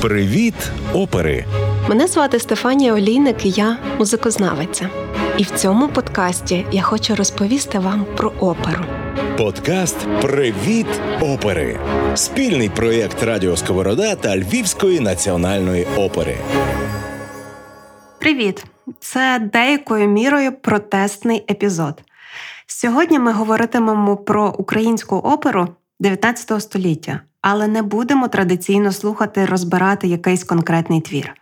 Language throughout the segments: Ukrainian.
Привіт, опери! Мене звати Стефанія Олійник, і я музикознавиця. І в цьому подкасті я хочу розповісти вам про оперу. Подкаст Привіт, опери! Спільний проєкт Радіо Сковорода та Львівської національної опери. Привіт! Це деякою мірою протестний епізод. Сьогодні ми говоритимемо про українську оперу 19 століття, але не будемо традиційно слухати розбирати якийсь конкретний твір.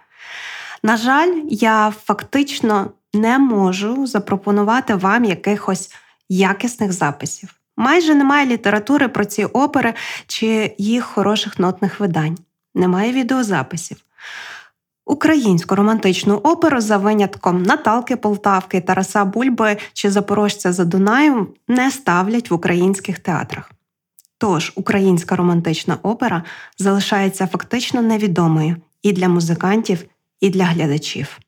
На жаль, я фактично не можу запропонувати вам якихось якісних записів. Майже немає літератури про ці опери чи їх хороших нотних видань, немає відеозаписів. Українську романтичну оперу за винятком Наталки Полтавки, Тараса Бульби чи Запорожця за Дунаєм не ставлять в українських театрах. Тож українська романтична опера залишається фактично невідомою і для музикантів, і для глядачів.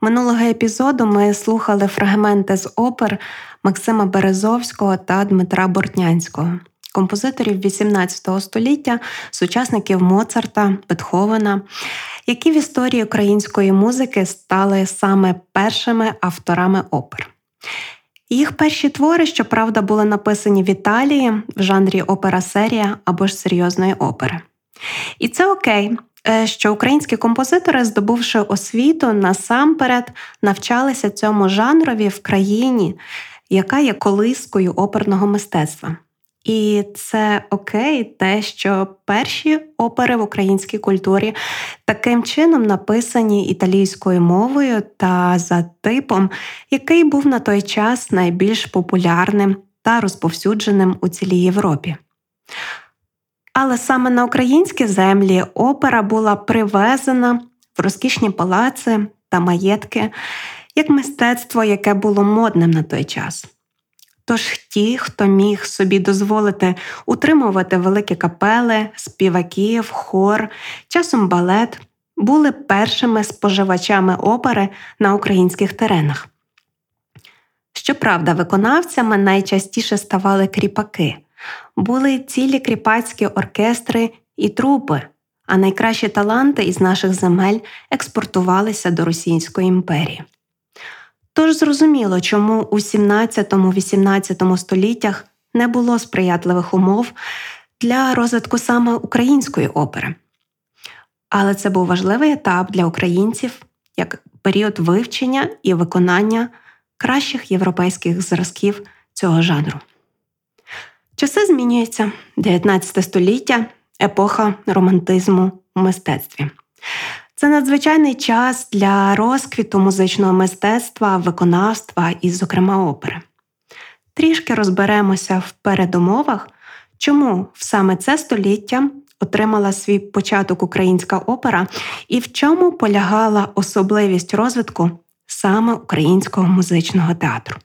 Минулого епізоду ми слухали фрагменти з опер Максима Березовського та Дмитра Бортнянського, композиторів XVIII століття, сучасників Моцарта, Бетховена, які в історії української музики стали саме першими авторами опер. Їх перші твори, щоправда, були написані в Італії в жанрі опера-серія або ж серйозної опери. І це окей, е, що українські композитори, здобувши освіту, насамперед навчалися цьому жанрові в країні, яка є колискою оперного мистецтва. І це окей, те, що перші опери в українській культурі таким чином написані італійською мовою та за типом, який був на той час найбільш популярним та розповсюдженим у цілій Європі. Але саме на українські землі опера була привезена в розкішні палаци та маєтки як мистецтво, яке було модним на той час. Тож ті, хто міг собі дозволити утримувати великі капели, співаків, хор, часом балет, були першими споживачами опери на українських теренах. Щоправда, виконавцями найчастіше ставали кріпаки, були цілі кріпацькі оркестри і трупи, а найкращі таланти із наших земель експортувалися до Російської імперії. Тож зрозуміло, чому у 17-18 століттях не було сприятливих умов для розвитку саме української опери. Але це був важливий етап для українців як період вивчення і виконання кращих європейських зразків цього жанру. Часи змінюються 19 століття, епоха романтизму в мистецтві. Це надзвичайний час для розквіту музичного мистецтва, виконавства і, зокрема, опери. Трішки розберемося в передумовах, чому в саме це століття отримала свій початок українська опера і в чому полягала особливість розвитку саме українського музичного театру.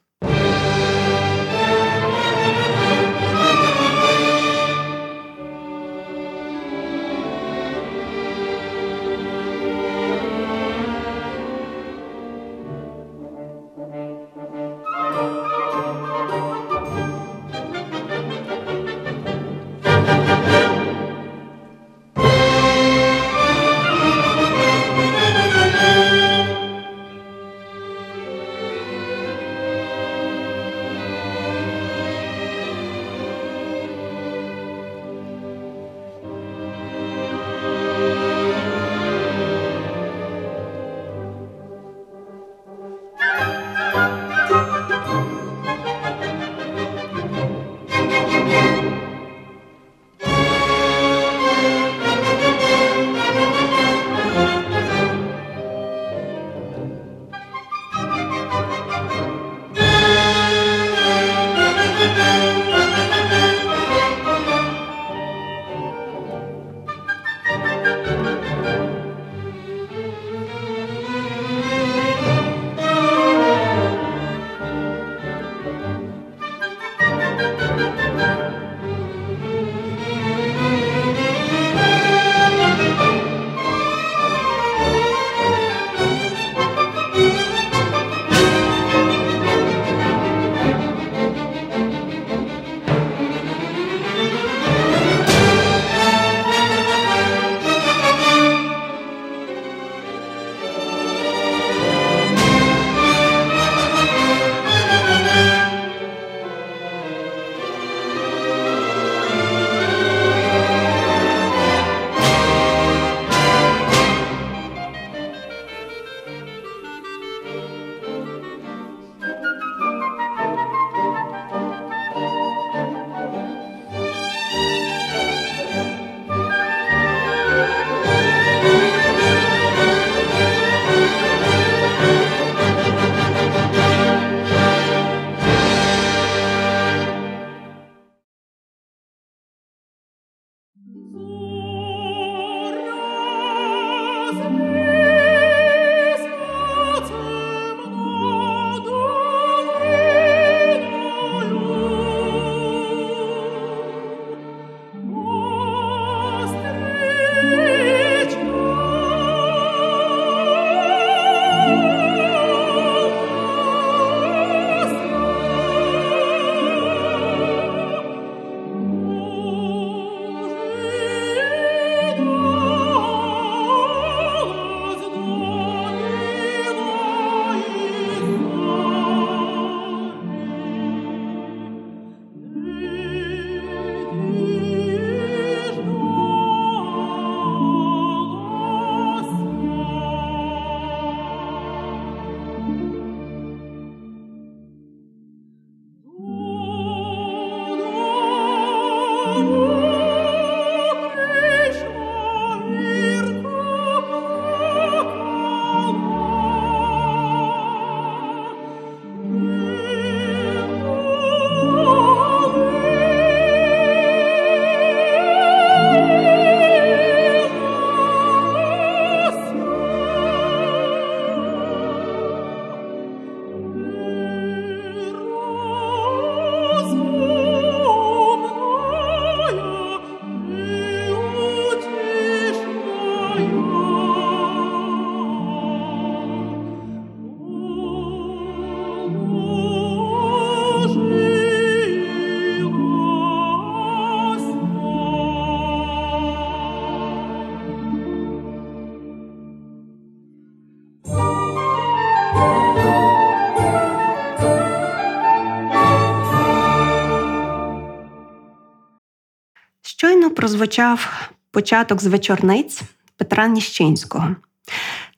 Прозвучав початок з вечорниць Петра Ніщинського.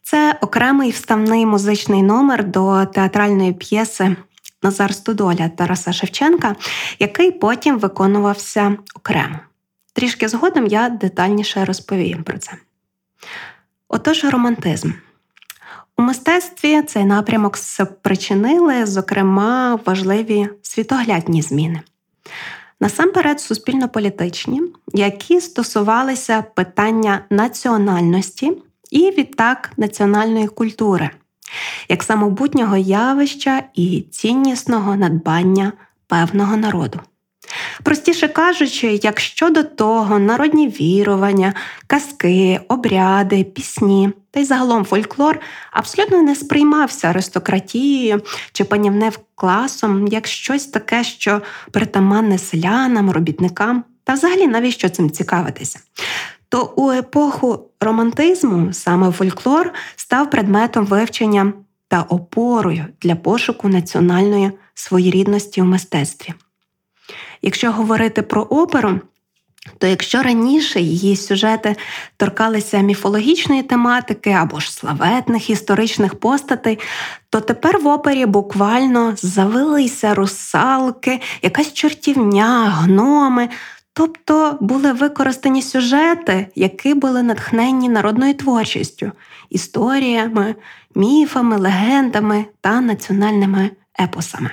Це окремий вставний музичний номер до театральної п'єси Назар Студоля Тараса Шевченка, який потім виконувався окремо. Трішки згодом я детальніше розповім про це. Отож, романтизм. У мистецтві цей напрямок спричинили, зокрема, важливі світоглядні зміни. Насамперед, суспільно-політичні, які стосувалися питання національності і відтак національної культури, як самобутнього явища і ціннісного надбання певного народу. Простіше кажучи, якщо до того народні вірування, казки, обряди, пісні та й загалом фольклор абсолютно не сприймався аристократією чи панівним класом як щось таке, що притаманне селянам, робітникам, та взагалі навіщо цим цікавитися? То у епоху романтизму саме фольклор став предметом вивчення та опорою для пошуку національної своєрідності у мистецтві. Якщо говорити про оперу, то якщо раніше її сюжети торкалися міфологічної тематики або ж славетних історичних постатей, то тепер в опері буквально завелися русалки, якась чортівня, гноми. Тобто були використані сюжети, які були натхненні народною творчістю, історіями, міфами, легендами та національними епосами.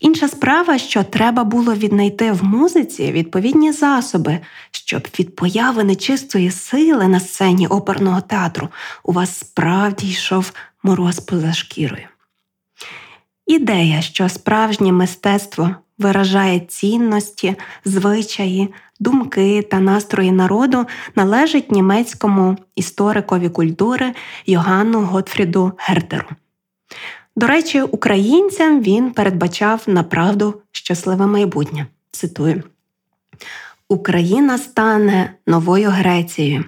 Інша справа, що треба було віднайти в музиці відповідні засоби, щоб від появи нечистої сили на сцені оперного театру у вас справді йшов мороз поза шкірою. Ідея, що справжнє мистецтво виражає цінності, звичаї, думки та настрої народу, належить німецькому історикові культури Йоганну Готфріду Гертеру. До речі, українцям він передбачав направду щасливе майбутнє. Цитую: Україна стане новою Грецією.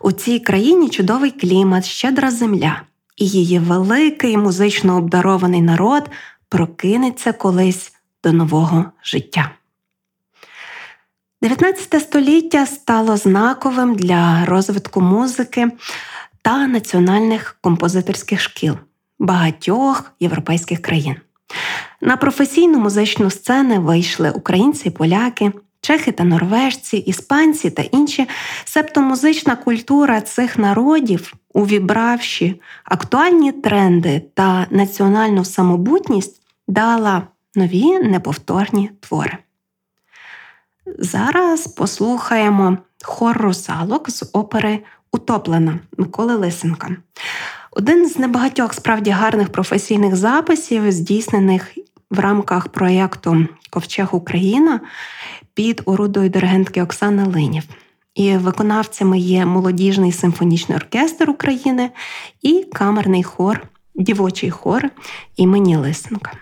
У цій країні чудовий клімат, щедра земля, і її великий музично обдарований народ прокинеться колись до нового життя. 19 століття стало знаковим для розвитку музики та національних композиторських шкіл багатьох європейських країн. На професійну музичну сцену вийшли українці і поляки, чехи та норвежці, іспанці та інші, себто музична культура цих народів, увібравши актуальні тренди та національну самобутність, дала нові неповторні твори. Зараз послухаємо хор русалок з опери Утоплена Миколи Лисенка. Один з небагатьох справді гарних професійних записів, здійснених в рамках проєкту Ковчег Україна під орудою диригентки Оксани Линів. І виконавцями є молодіжний симфонічний оркестр України і камерний хор, дівочий хор імені Лисенка.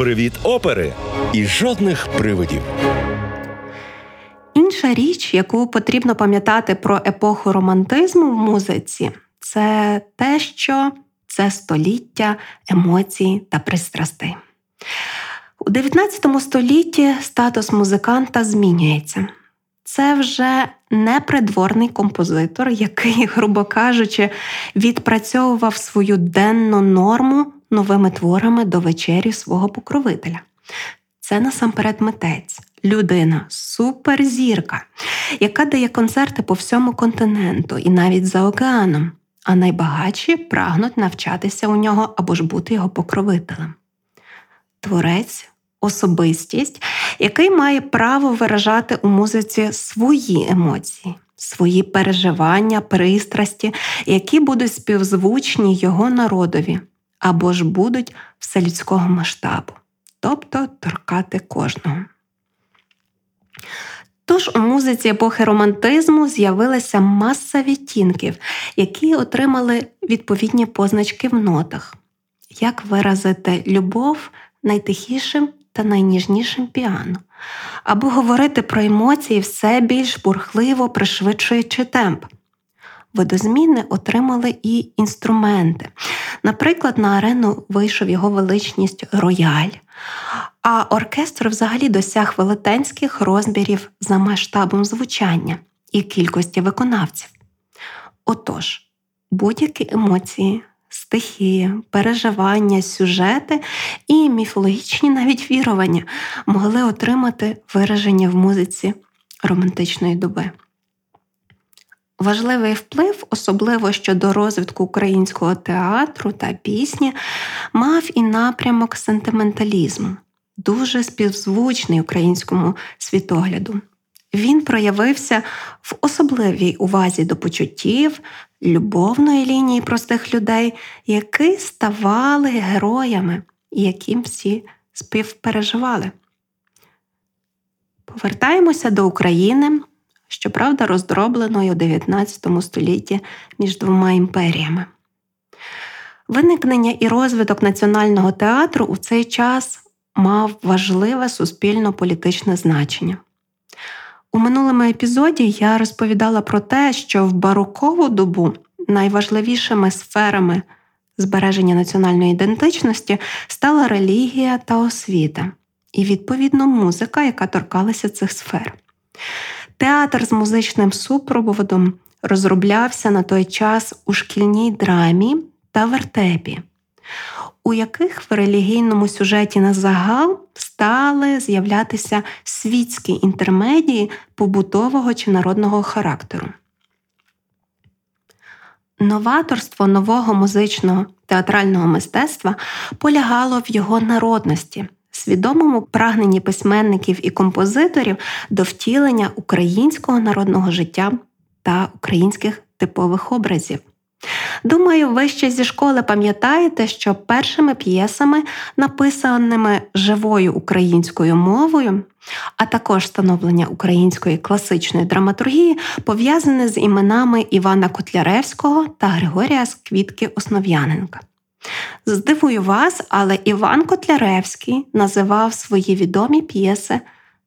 Привіт, опери! І жодних привидів. Інша річ, яку потрібно пам'ятати про епоху романтизму в музиці, це те, що це століття емоцій та пристрастей. У 19 столітті статус музиканта змінюється. Це вже не придворний композитор, який, грубо кажучи, відпрацьовував свою денну норму новими творами до вечері свого покровителя. Це насамперед митець, людина, суперзірка, яка дає концерти по всьому континенту і навіть за океаном, а найбагатші прагнуть навчатися у нього або ж бути його покровителем. Творець особистість, який має право виражати у музиці свої емоції, свої переживання, пристрасті, які будуть співзвучні його народові, або ж будуть вселюдського масштабу, тобто торкати кожного. Тож у музиці епохи романтизму з'явилася маса відтінків, які отримали відповідні позначки в нотах. Як виразити любов найтихішим та найніжнішим піано, або говорити про емоції все більш бурхливо пришвидшуючи темп. Видозміни отримали і інструменти. Наприклад, на арену вийшов його величність рояль, а оркестр взагалі досяг велетенських розмірів за масштабом звучання і кількості виконавців. Отож, будь-які емоції, стихії, переживання, сюжети і міфологічні навіть вірування могли отримати вираження в музиці романтичної доби. Важливий вплив, особливо щодо розвитку українського театру та пісні, мав і напрямок сентименталізму, дуже співзвучний українському світогляду. Він проявився в особливій увазі до почуттів, любовної лінії простих людей, які ставали героями, яким всі співпереживали. Повертаємося до України, щоправда, роздробленої у 19 столітті між двома імперіями. Виникнення і розвиток національного театру у цей час мав важливе суспільно-політичне значення. У минулому епізоді я розповідала про те, що в барокову добу найважливішими сферами збереження національної ідентичності стала релігія та освіта, і, відповідно, музика, яка торкалася цих сфер. Театр з музичним супроводом розроблявся на той час у шкільній драмі та вертепі у яких в релігійному сюжеті на загал стали з'являтися світські інтермедії побутового чи народного характеру. Новаторство нового музичного театрального мистецтва полягало в його народності, свідомому прагненні письменників і композиторів до втілення українського народного життя та українських типових образів. Думаю, ви ще зі школи пам'ятаєте, що першими п'єсами, написаними живою українською мовою, а також становлення української класичної драматургії, пов'язане з іменами Івана Котляревського та Григорія Сквітки Основ'яненка. Здивую вас, але Іван Котляревський називав свої відомі п'єси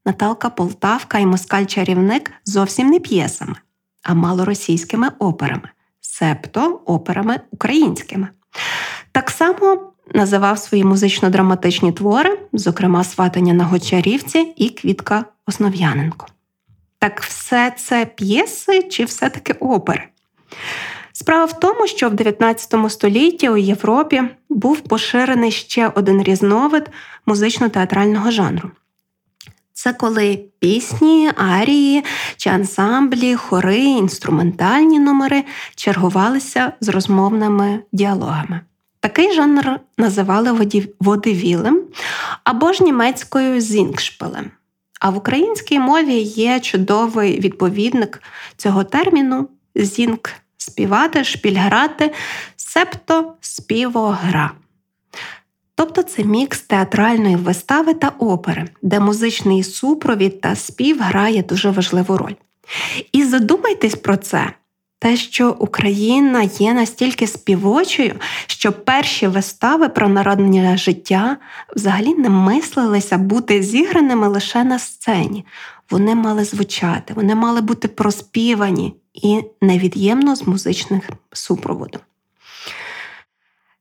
Наталка Полтавка і Москаль Чарівник зовсім не п'єсами, а малоросійськими операми себто операми українськими. Так само називав свої музично-драматичні твори, зокрема Сватання на Гочарівці і Квітка Основ'яненко. Так все це п'єси чи все-таки опери? Справа в тому, що в 19 столітті у Європі був поширений ще один різновид музично-театрального жанру це коли пісні, арії чи ансамблі, хори, інструментальні номери чергувалися з розмовними діалогами. Такий жанр називали водевілем або ж німецькою зінгшпелем. А в українській мові є чудовий відповідник цього терміну зінг співати, шпільграти, себто співогра. Тобто це мікс театральної вистави та опери, де музичний супровід та спів грає дуже важливу роль. І задумайтесь про це. те, що Україна є настільки співочою, що перші вистави про народне життя взагалі не мислилися бути зіграними лише на сцені. Вони мали звучати, вони мали бути проспівані і невід'ємно з музичних супроводом.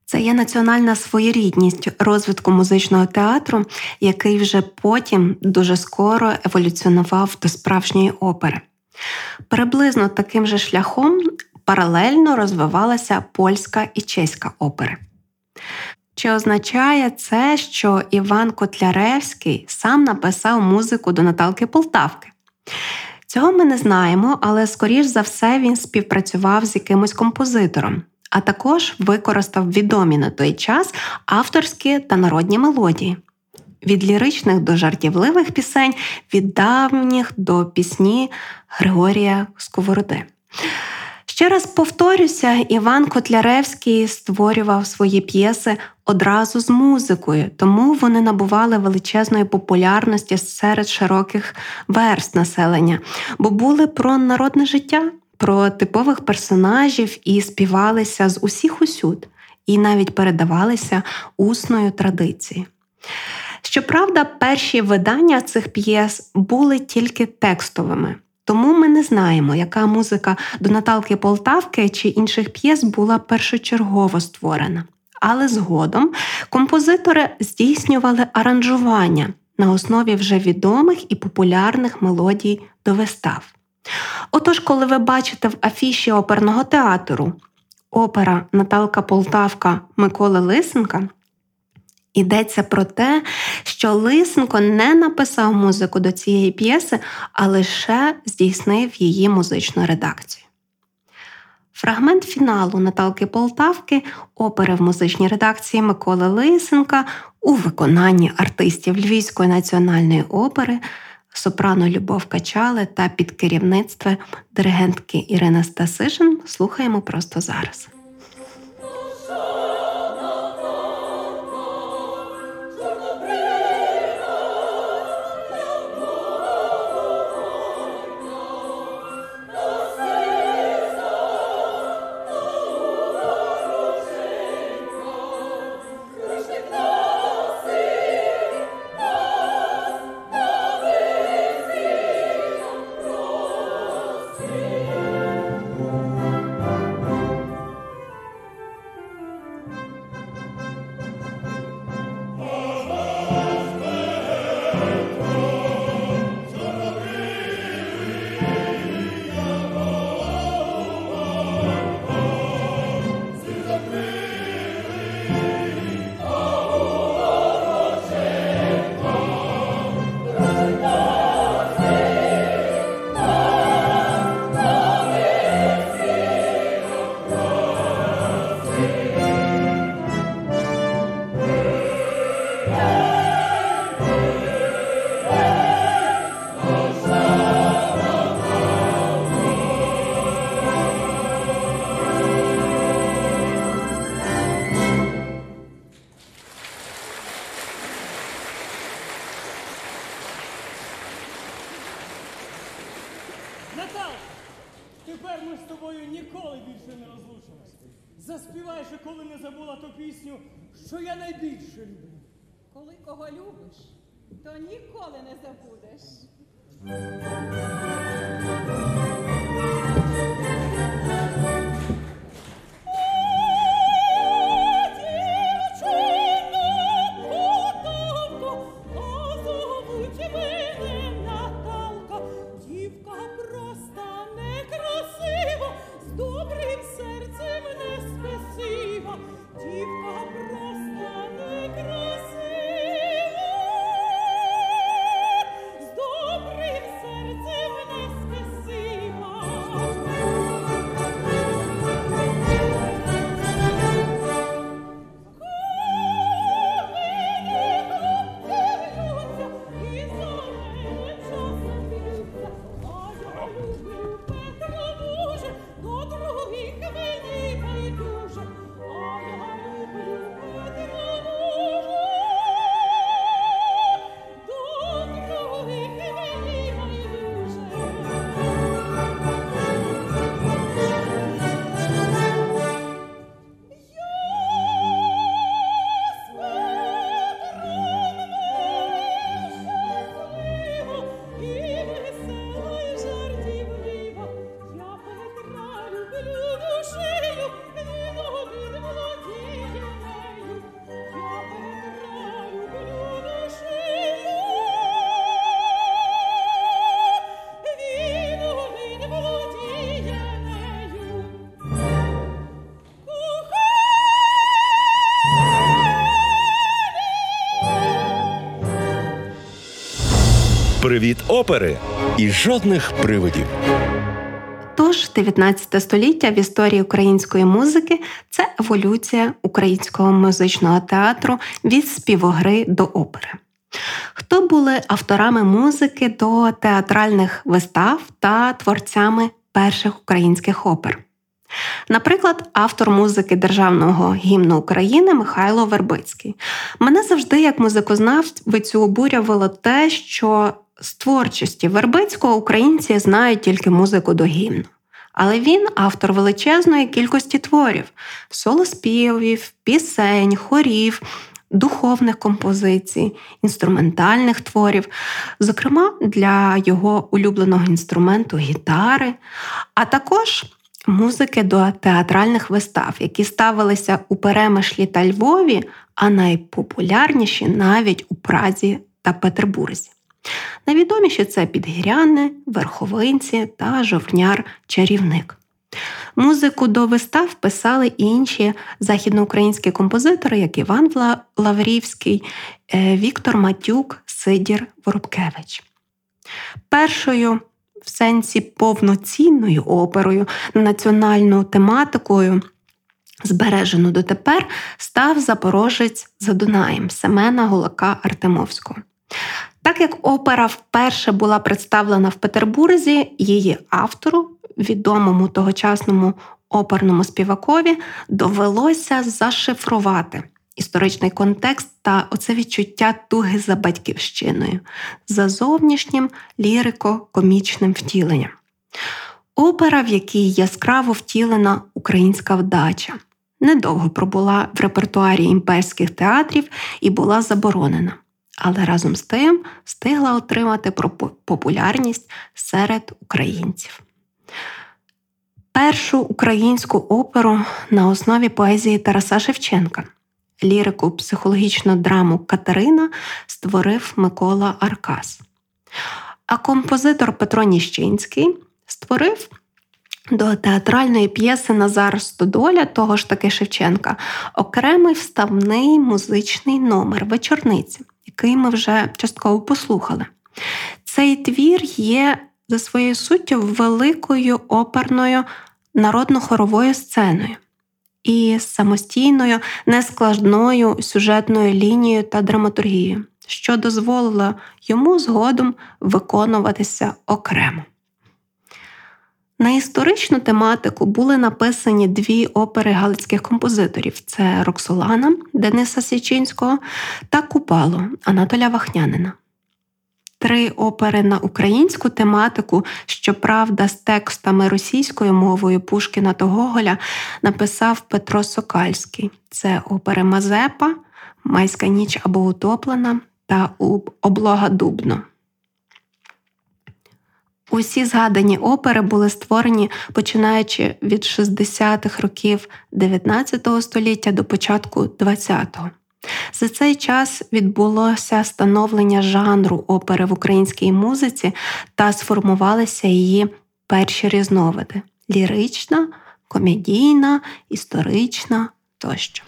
Це є національна своєрідність розвитку музичного театру, який вже потім дуже скоро еволюціонував до справжньої опери. Приблизно таким же шляхом паралельно розвивалася польська і чеська опери. Чи означає це, що Іван Котляревський сам написав музику до Наталки Полтавки? Цього ми не знаємо, але скоріш за все він співпрацював з якимось композитором, а також використав відомі на той час авторські та народні мелодії. Від ліричних до жартівливих пісень, від давніх до пісні Григорія Сковороди. Ще раз повторюся, Іван Котляревський створював свої п'єси одразу з музикою, тому вони набували величезної популярності серед широких верст населення, бо були про народне життя, про типових персонажів і співалися з усіх усюд, і навіть передавалися усною традицією. Щоправда, перші видання цих п'єс були тільки текстовими. Тому ми не знаємо, яка музика до Наталки Полтавки чи інших п'єс була першочергово створена. Але згодом композитори здійснювали аранжування на основі вже відомих і популярних мелодій до вистав. Отож, коли ви бачите в афіші оперного театру опера Наталка Полтавка Миколи Лисенка. Йдеться про те, що Лисенко не написав музику до цієї п'єси, а лише здійснив її музичну редакцію. Фрагмент фіналу Наталки Полтавки, опери в музичній редакції Миколи Лисенка у виконанні артистів Львівської національної опери, сопрано Любов Качали та під керівництвом диригентки Ірини Стасишин слухаємо просто зараз. Привіт опери і жодних привидів. Тож 19 століття в історії української музики це еволюція українського музичного театру від співогри до опери. Хто були авторами музики до театральних вистав та творцями перших українських опер? Наприклад, автор музики Державного гімну України Михайло Вербицький. Мене завжди, як музикознавцю, обурювало те, що з творчості Вербицького українці знають тільки музику до гімну. Але він автор величезної кількості творів: солоспівів, пісень, хорів, духовних композицій, інструментальних творів, зокрема для його улюбленого інструменту гітари, а також музики до театральних вистав, які ставилися у Перемишлі та Львові, а найпопулярніші навіть у Празі та Петербурзі. Найвідоміші це підгіряни, верховинці та жовняр-чарівник. Музику до вистав писали і інші західноукраїнські композитори, як Іван Лаврівський, е, Віктор Матюк, Сидір Воробкевич. Першою в сенсі повноцінною оперою, національною тематикою, збережену дотепер, став Запорожець за Дунаєм Семена Гулака Артемовського. Так як опера вперше була представлена в Петербурзі, її автору, відомому тогочасному оперному співакові, довелося зашифрувати історичний контекст та оце відчуття туги за батьківщиною, за зовнішнім лірико-комічним втіленням. Опера, в якій яскраво втілена українська вдача, недовго пробула в репертуарі імперських театрів і була заборонена але разом з тим встигла отримати популярність серед українців. Першу українську оперу на основі поезії Тараса Шевченка, лірику психологічну драму Катерина створив Микола Аркас. А композитор Петро Ніщинський створив до театральної п'єси Назар Стодоля того ж таки Шевченка окремий вставний музичний номер вечорниці який ми вже частково послухали. Цей твір є за своєю суттю великою оперною народно-хоровою сценою і самостійною, нескладною сюжетною лінією та драматургією, що дозволило йому згодом виконуватися окремо. На історичну тематику були написані дві опери галицьких композиторів: це Роксолана Дениса Січинського та Купало Анатоля Вахнянина. Три опери на українську тематику, щоправда, з текстами російською мовою Пушкіна та Гоголя написав Петро Сокальський. Це опери Мазепа, Майська ніч або утоплена та Облога Дубно. Усі згадані опери були створені починаючи від 60-х років 19 століття до початку 20-го. За цей час відбулося становлення жанру опери в українській музиці та сформувалися її перші різновиди лірична, комедійна, історична тощо.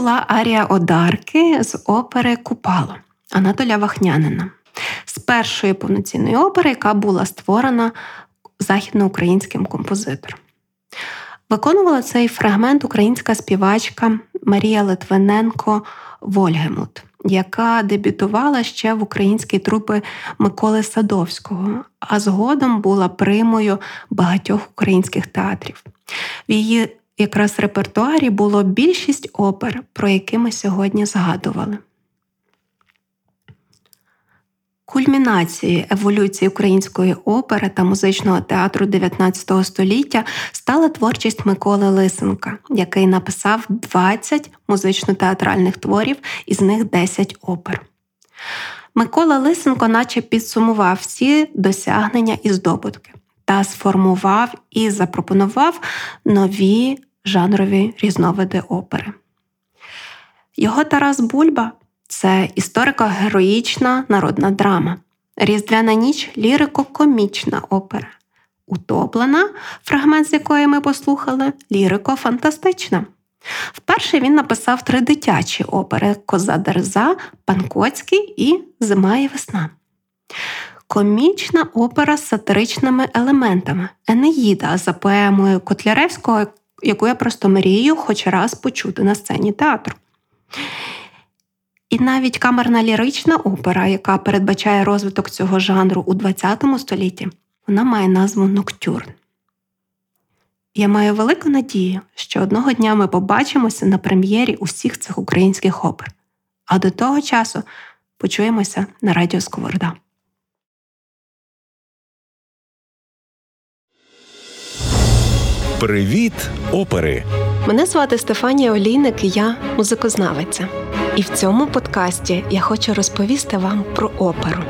Була арія Одарки з опери Купало Анатоля Вахнянина, з першої повноцінної опери, яка була створена західноукраїнським композитором. Виконувала цей фрагмент українська співачка Марія Литвиненко Вольгемут, яка дебютувала ще в українській трупи Миколи Садовського, а згодом була примою багатьох українських театрів. В її якраз в репертуарі було більшість опер, про які ми сьогодні згадували. Кульмінацією еволюції української опери та музичного театру 19 століття стала творчість Миколи Лисенка, який написав 20 музично-театральних творів, із них 10 опер. Микола Лисенко, наче підсумував всі досягнення і здобутки та сформував і запропонував нові жанрові різновиди опери. Його Тарас Бульба це історико-героїчна народна драма, Різдвяна ніч лірико-комічна опера, Утоплена, фрагмент з якої ми послухали, лірико-фантастична. Вперше він написав три дитячі опери Коза Дерза, Панкоцький і Зима і весна. Комічна опера з сатиричними елементами Енеїда за поемою Котляревського, яку я просто мрію хоч раз почути на сцені театру. І навіть камерна лірична опера, яка передбачає розвиток цього жанру у ХХ столітті, вона має назву Ноктюрн. Я маю велику надію, що одного дня ми побачимося на прем'єрі усіх цих українських опер. А до того часу почуємося на радіо Сковорода. Привіт, опери! Мене звати Стефанія Олійник, і я музикознавиця. І в цьому подкасті я хочу розповісти вам про оперу.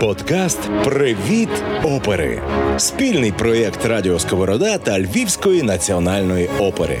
Подкаст Привіт, опери! Спільний проєкт Радіо Сковорода та Львівської національної опери.